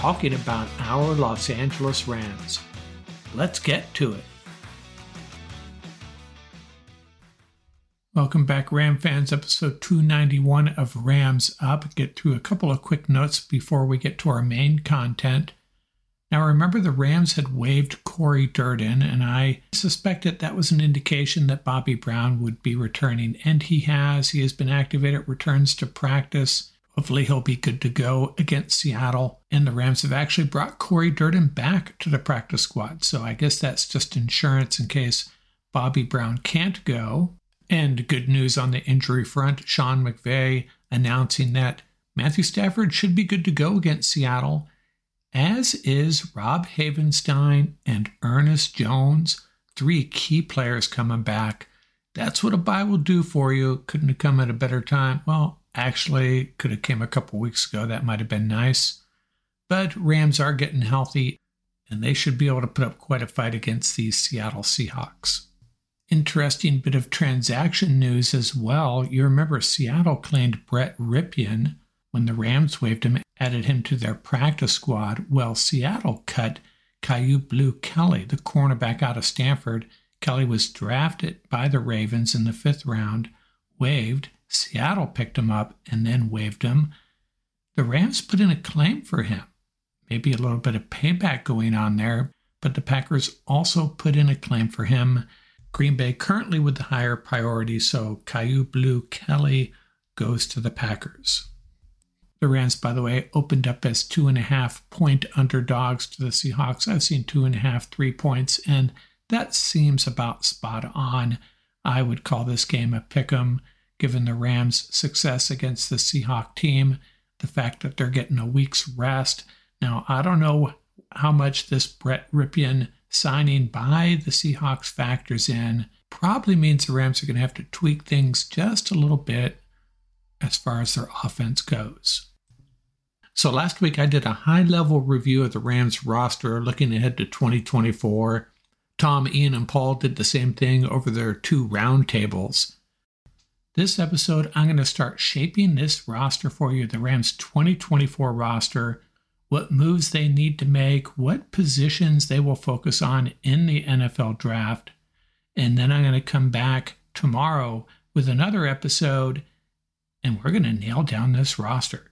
talking about our Los Angeles Rams. Let's get to it. Welcome back, Ram fans. Episode 291 of Rams Up. Get through a couple of quick notes before we get to our main content. Now, remember, the Rams had waived Corey Durden, and I suspected that was an indication that Bobby Brown would be returning, and he has. He has been activated, returns to practice. Hopefully, he'll be good to go against Seattle. And the Rams have actually brought Corey Durden back to the practice squad. So I guess that's just insurance in case Bobby Brown can't go. And good news on the injury front Sean McVay announcing that Matthew Stafford should be good to go against Seattle, as is Rob Havenstein and Ernest Jones, three key players coming back. That's what a bye will do for you. Couldn't have come at a better time. Well, Actually, could have came a couple weeks ago. That might have been nice. But Rams are getting healthy, and they should be able to put up quite a fight against these Seattle Seahawks. Interesting bit of transaction news as well. You remember Seattle claimed Brett Rypien when the Rams waived him, added him to their practice squad. Well, Seattle cut Kyu Blue Kelly, the cornerback out of Stanford. Kelly was drafted by the Ravens in the fifth round, waived, Seattle picked him up and then waived him. The Rams put in a claim for him. Maybe a little bit of payback going on there, but the Packers also put in a claim for him. Green Bay currently with the higher priority, so Kyu Blue Kelly goes to the Packers. The Rams, by the way, opened up as two and a half point underdogs to the Seahawks. I've seen two and a half, three points, and that seems about spot on. I would call this game a pick 'em given the Rams' success against the Seahawk team, the fact that they're getting a week's rest. Now, I don't know how much this Brett Rypien signing by the Seahawks factors in. Probably means the Rams are going to have to tweak things just a little bit. as far as their offense goes. So last week I did a high level review of the Rams roster looking ahead to 2024. Tom, Ian, and Paul did the same thing over their two roundtables. This episode, I'm going to start shaping this roster for you, the Rams 2024 roster, what moves they need to make, what positions they will focus on in the NFL draft. And then I'm going to come back tomorrow with another episode, and we're going to nail down this roster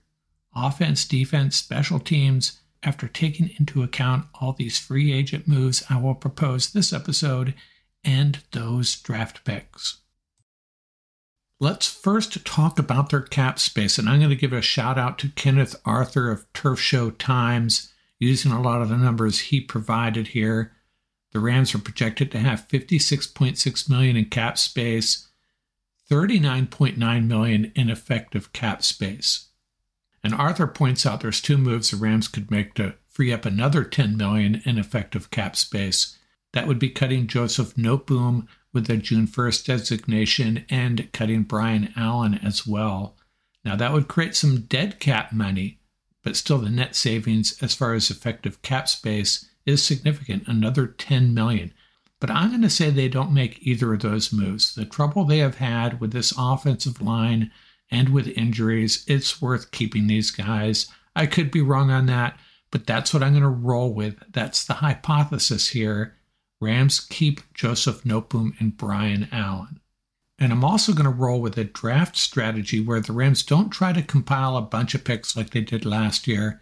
offense, defense, special teams. After taking into account all these free agent moves, I will propose this episode and those draft picks. Let's first talk about their cap space, and I'm going to give a shout out to Kenneth Arthur of Turf Show Times, using a lot of the numbers he provided here. The Rams are projected to have 56.6 million in cap space, 39.9 million in effective cap space. And Arthur points out there's two moves the Rams could make to free up another 10 million in effective cap space. That would be cutting Joseph Noteboom with the June 1st designation and cutting Brian Allen as well. Now, that would create some dead cap money, but still the net savings as far as effective cap space is significant, another 10 million. But I'm going to say they don't make either of those moves. The trouble they have had with this offensive line and with injuries, it's worth keeping these guys. I could be wrong on that, but that's what I'm going to roll with. That's the hypothesis here. Rams keep Joseph Noteboom and Brian Allen. And I'm also going to roll with a draft strategy where the Rams don't try to compile a bunch of picks like they did last year.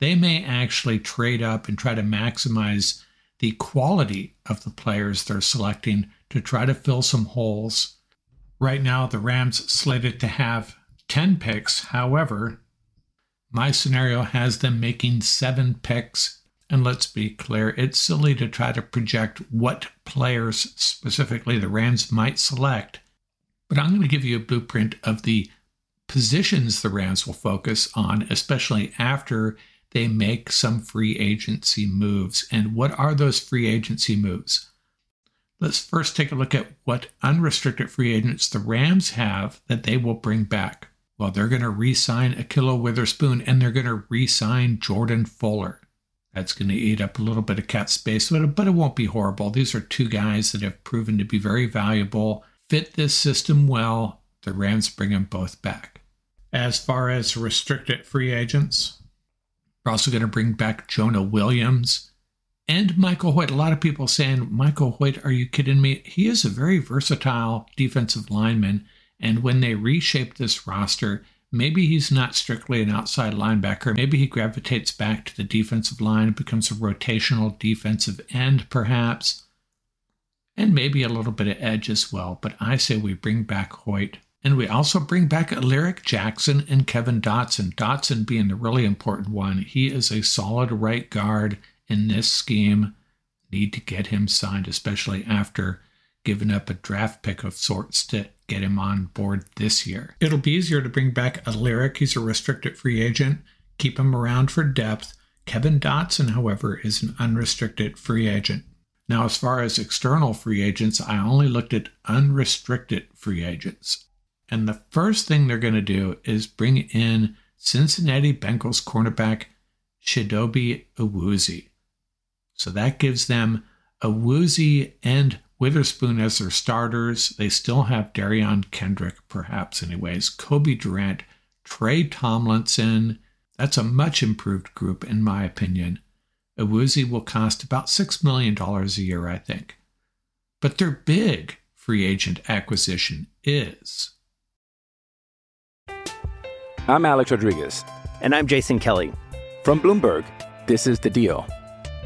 They may actually trade up and try to maximize the quality of the players they're selecting to try to fill some holes. Right now, the Rams slated to have 10 picks. However, my scenario has them making seven picks and let's be clear, it's silly to try to project what players specifically the Rams might select. But I'm going to give you a blueprint of the positions the Rams will focus on, especially after they make some free agency moves. And what are those free agency moves? Let's first take a look at what unrestricted free agents the Rams have that they will bring back. Well, they're going to re sign Ahkello Witherspoon and they're going to re sign Jordan Fuller. That's going to eat up a little bit of cat space, but, but it won't be horrible. These are two guys that have proven to be very valuable, fit this system well. The Rams bring them both back. As far as restricted free agents, we're also going to bring back Jonah Williams and Michael Hoyt. A lot of people saying, Michael Hoyt, are you kidding me? He is a very versatile defensive lineman. And when they reshape this roster, Maybe he's not strictly an outside linebacker. Maybe he gravitates back to the defensive line becomes a rotational defensive end, perhaps. And maybe a little bit of edge as well. But I say we bring back Hoyt. And we also bring back Alaric Jackson and Kevin Dotson. Dotson being the really important one. He is a solid right guard in this scheme. Need to get him signed, especially after giving up a draft pick of sorts to get him on board this year. It'll be easier to bring back Alaric. He's a restricted free agent. Keep him around for depth. Kevin Dotson, however, is an unrestricted free agent. Now, as far as external free agents, I only looked at unrestricted free agents. And the first thing they're going to do is bring in Cincinnati Bengals cornerback Chidobe Awuzie. So that gives them Awuzie and Witherspoon as their starters. They still have Derion Kendrick, perhaps, anyways. Cobie Durant, Tre Tomlinson. That's a much improved group, in my opinion. Awuzie will cost about $6 million a year, I think. But their big free agent acquisition is. I'm Alex Rodriguez. And I'm Jason Kelly. From Bloomberg, this is The Deal.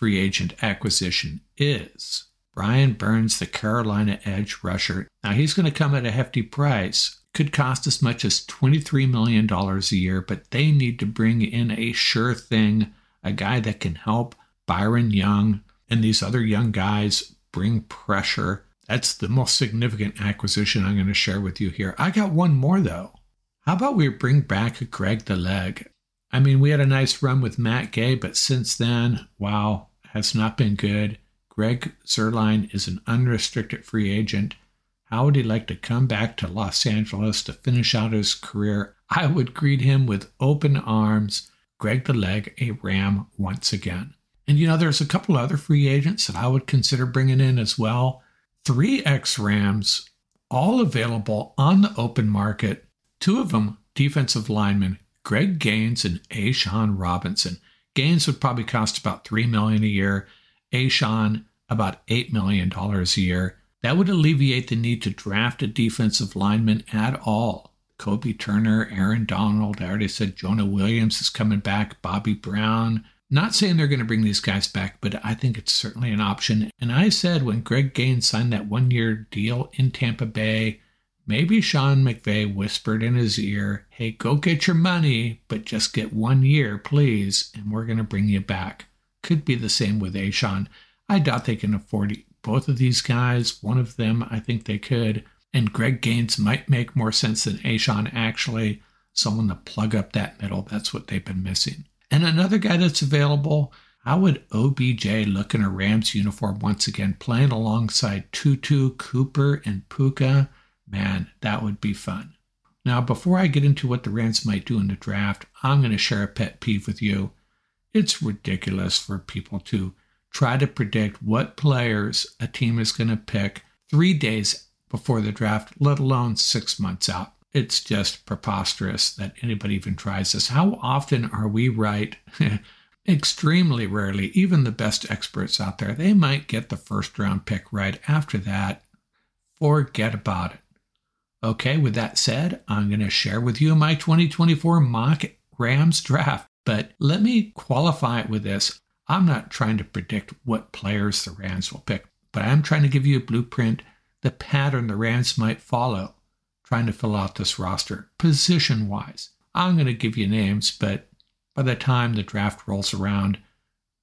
free agent acquisition is Brian Burns, the Carolina edge rusher. Now he's going to come at a hefty price. Could cost as much as $23 million a year, but they need to bring in a sure thing, a guy that can help Byron Young and these other young guys bring pressure. That's the most significant acquisition I'm going to share with you here. I got one more though. How about we bring back Greg the Leg? I mean, we had a nice run with Matt Gay, but since then, wow, has not been good. Greg Zuerlein is an unrestricted free agent. How would he like to come back to Los Angeles to finish out his career? I would greet him with open arms. Greg the Leg, a Ram once again. And you know, there's a couple other free agents that I would consider bringing in as well. Three ex Rams, all available on the open market. Two of them defensive linemen, Greg Gaines and A'Shawn Robinson. Gaines would probably cost about three million a year. A'Shawn about $8 million a year. That would alleviate the need to draft a defensive lineman at all. Kobie Turner, Aaron Donald, I already said Jonah Williams is coming back, Bobby Brown. Not saying they're going to bring these guys back, but I think it's certainly an option. And I said when Greg Gaines signed that one year deal in Tampa Bay, maybe Sean McVay whispered in his ear, hey, go get your money, but just get one year, please, and we're going to bring you back. Could be the same with A'Shawn. I doubt they can afford both of these guys. One of them, I think they could. And Greg Gaines might make more sense than A'Shawn actually. Someone to plug up that middle. That's what they've been missing. And another guy that's available, how would OBJ look in a Rams uniform once again, playing alongside Tutu, Cooper, and Puka? Man, that would be fun. Now, before I get into what the Rams might do in the draft, I'm going to share a pet peeve with you. It's ridiculous for people to try to predict what players a team is going to pick three days before the draft, let alone six months out. It's just preposterous that anybody even tries this. How often are we right? Extremely rarely. Even the best experts out there, they might get the first round pick right. After that, forget about it. Okay, with that said, I'm going to share with you my 2024 mock Rams draft. But let me qualify it with this. I'm not trying to predict what players the Rams will pick, but I'm trying to give you a blueprint, the pattern the Rams might follow, trying to fill out this roster position wise. I'm going to give you names, but by the time the draft rolls around,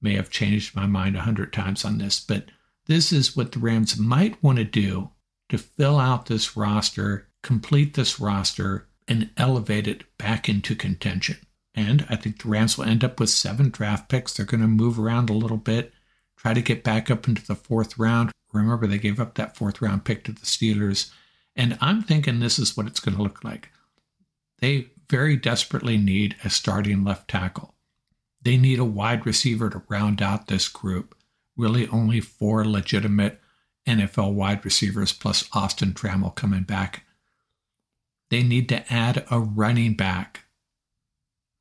may have changed my mind a hundred times on this, but this is what the Rams might want to do to fill out this roster complete this roster and elevate it back into contention. And I think the Rams will end up with seven draft picks. They're going to move around a little bit, try to get back up into the fourth round. Remember, they gave up that fourth round pick to the Steelers. And I'm thinking this is what it's going to look like. They very desperately need a starting left tackle. They need a wide receiver to round out this group. Really, only four legitimate NFL wide receivers plus Austin Trammell coming back. They need to add a running back.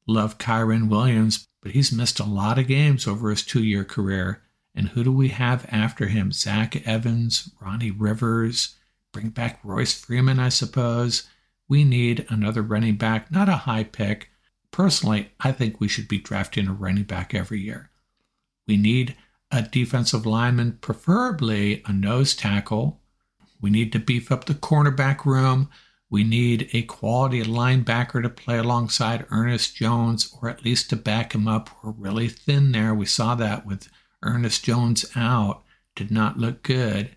Love Kyren Williams, but he's missed a lot of games over his two year career. And who do we have after him? Zach Evans, Ronnie Rivers, bring back Royce Freeman, I suppose. We need another running back, not a high pick. Personally, I think we should be drafting a running back every year. We need a defensive lineman, preferably a nose tackle. We need to beef up the cornerback room. We need a quality linebacker to play alongside Ernest Jones, or at least to back him up. We're really thin there. We saw that with Ernest Jones out, did not look good.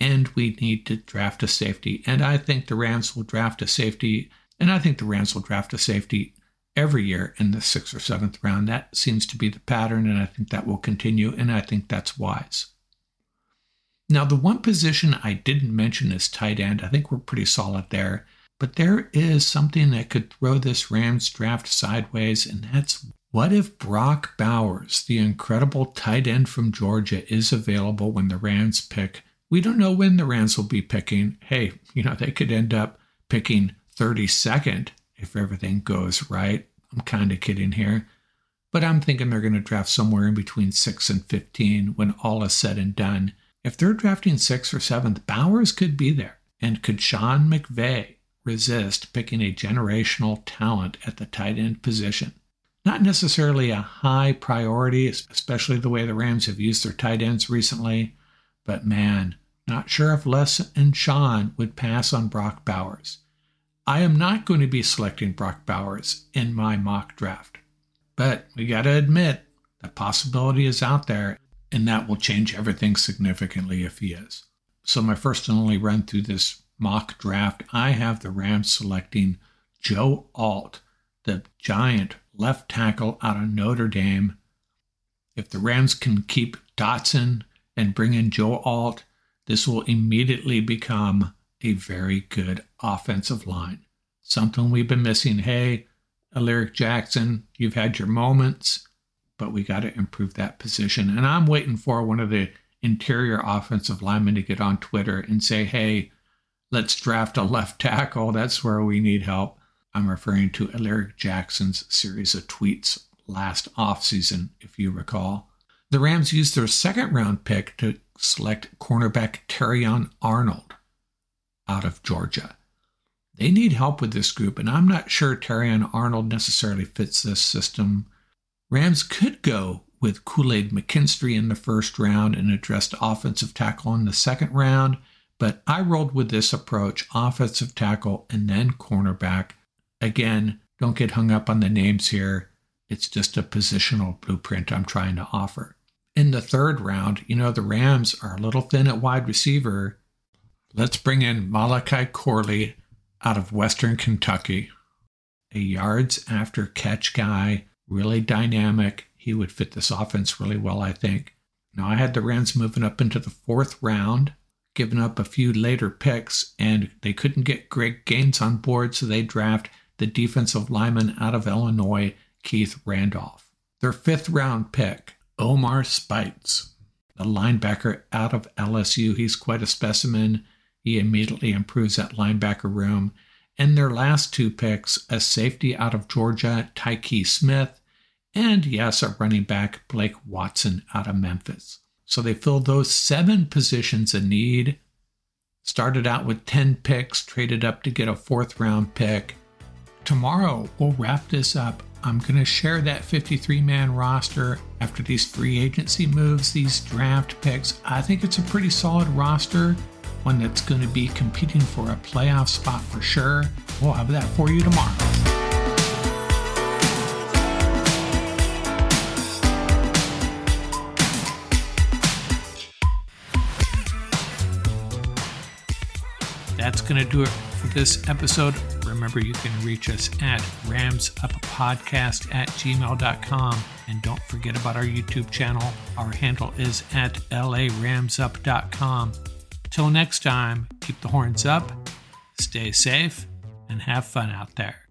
And we need to draft a safety. And I think the Rams will draft a safety. And I think the Rams will draft a safety every year in the sixth or seventh round. That seems to be the pattern, and I think that will continue, and I think that's wise. Now, the one position I didn't mention is tight end. I think we're pretty solid there. But there is something that could throw this Rams draft sideways, and that's what if Brock Bowers, the incredible tight end from Georgia, is available when the Rams pick? We don't know when the Rams will be picking. Hey, you know, they could end up picking 32nd if everything goes right. I'm kind of kidding here. But I'm thinking they're going to draft somewhere in between 6 and 15 when all is said and done. If they're drafting 6th or 7th, Bowers could be there. And could Sean McVay resist picking a generational talent at the tight end position? Not necessarily a high priority, especially the way the Rams have used their tight ends recently, but man, not sure if Les and Sean would pass on Brock Bowers. I am not going to be selecting Brock Bowers in my mock draft. But we got to admit, the possibility is out there, and that will change everything significantly if he is. So, my first and only run through this mock draft, I have the Rams selecting Joe Alt, the giant left tackle out of Notre Dame. If the Rams can keep Dotson and bring in Joe Alt, this will immediately become a very good offensive line. Something we've been missing. Hey, Alaric Jackson, you've had your moments, but we got to improve that position. And I'm waiting for one of the interior offensive linemen to get on Twitter and say, hey, let's draft a left tackle. That's where we need help. I'm referring to Alaric Jackson's series of tweets last offseason, if you recall. The Rams used their second round pick to select cornerback Terrion Arnold out of Georgia. They need help with this group, and I'm not sure Terrion Arnold necessarily fits this system. Rams could go with Kool Aid McKinstry in the first round and addressed offensive tackle in the second round, but I rolled with this approach offensive tackle and then cornerback. Again, don't get hung up on the names here. It's just a positional blueprint I'm trying to offer. In the third round, you know, the Rams are a little thin at wide receiver, Let's bring in Malachi Corley out of Western Kentucky, a yards after catch guy, really dynamic. He would fit this offense really well, I think. Now, I had the Rams moving up into the fourth round, giving up a few later picks, and they couldn't get Greg Gaines on board, so they draft the defensive lineman out of Illinois, Keith Randolph. Their fifth round pick, Omar Speights, the linebacker out of LSU. He's quite a specimen. He immediately improves that linebacker room. And their last two picks, a safety out of Georgia, Tykee Smith, and yes, a running back, Blake Watson out of Memphis. So they filled those seven positions in need. Started out with 10 picks, traded up to get a fourth round pick. Tomorrow, we'll wrap this up. I'm going to share that 53 man roster after these free agency moves, these draft picks. I think it's a pretty solid roster one that's going to be competing for a playoff spot for sure. We'll have that for you tomorrow. That's going to do it for this episode. Remember, you can reach us at ramsuppodcast at gmail.com. And don't forget about our YouTube channel. Our handle is at laramsup.com. Till next time, keep the horns up, stay safe, and have fun out there.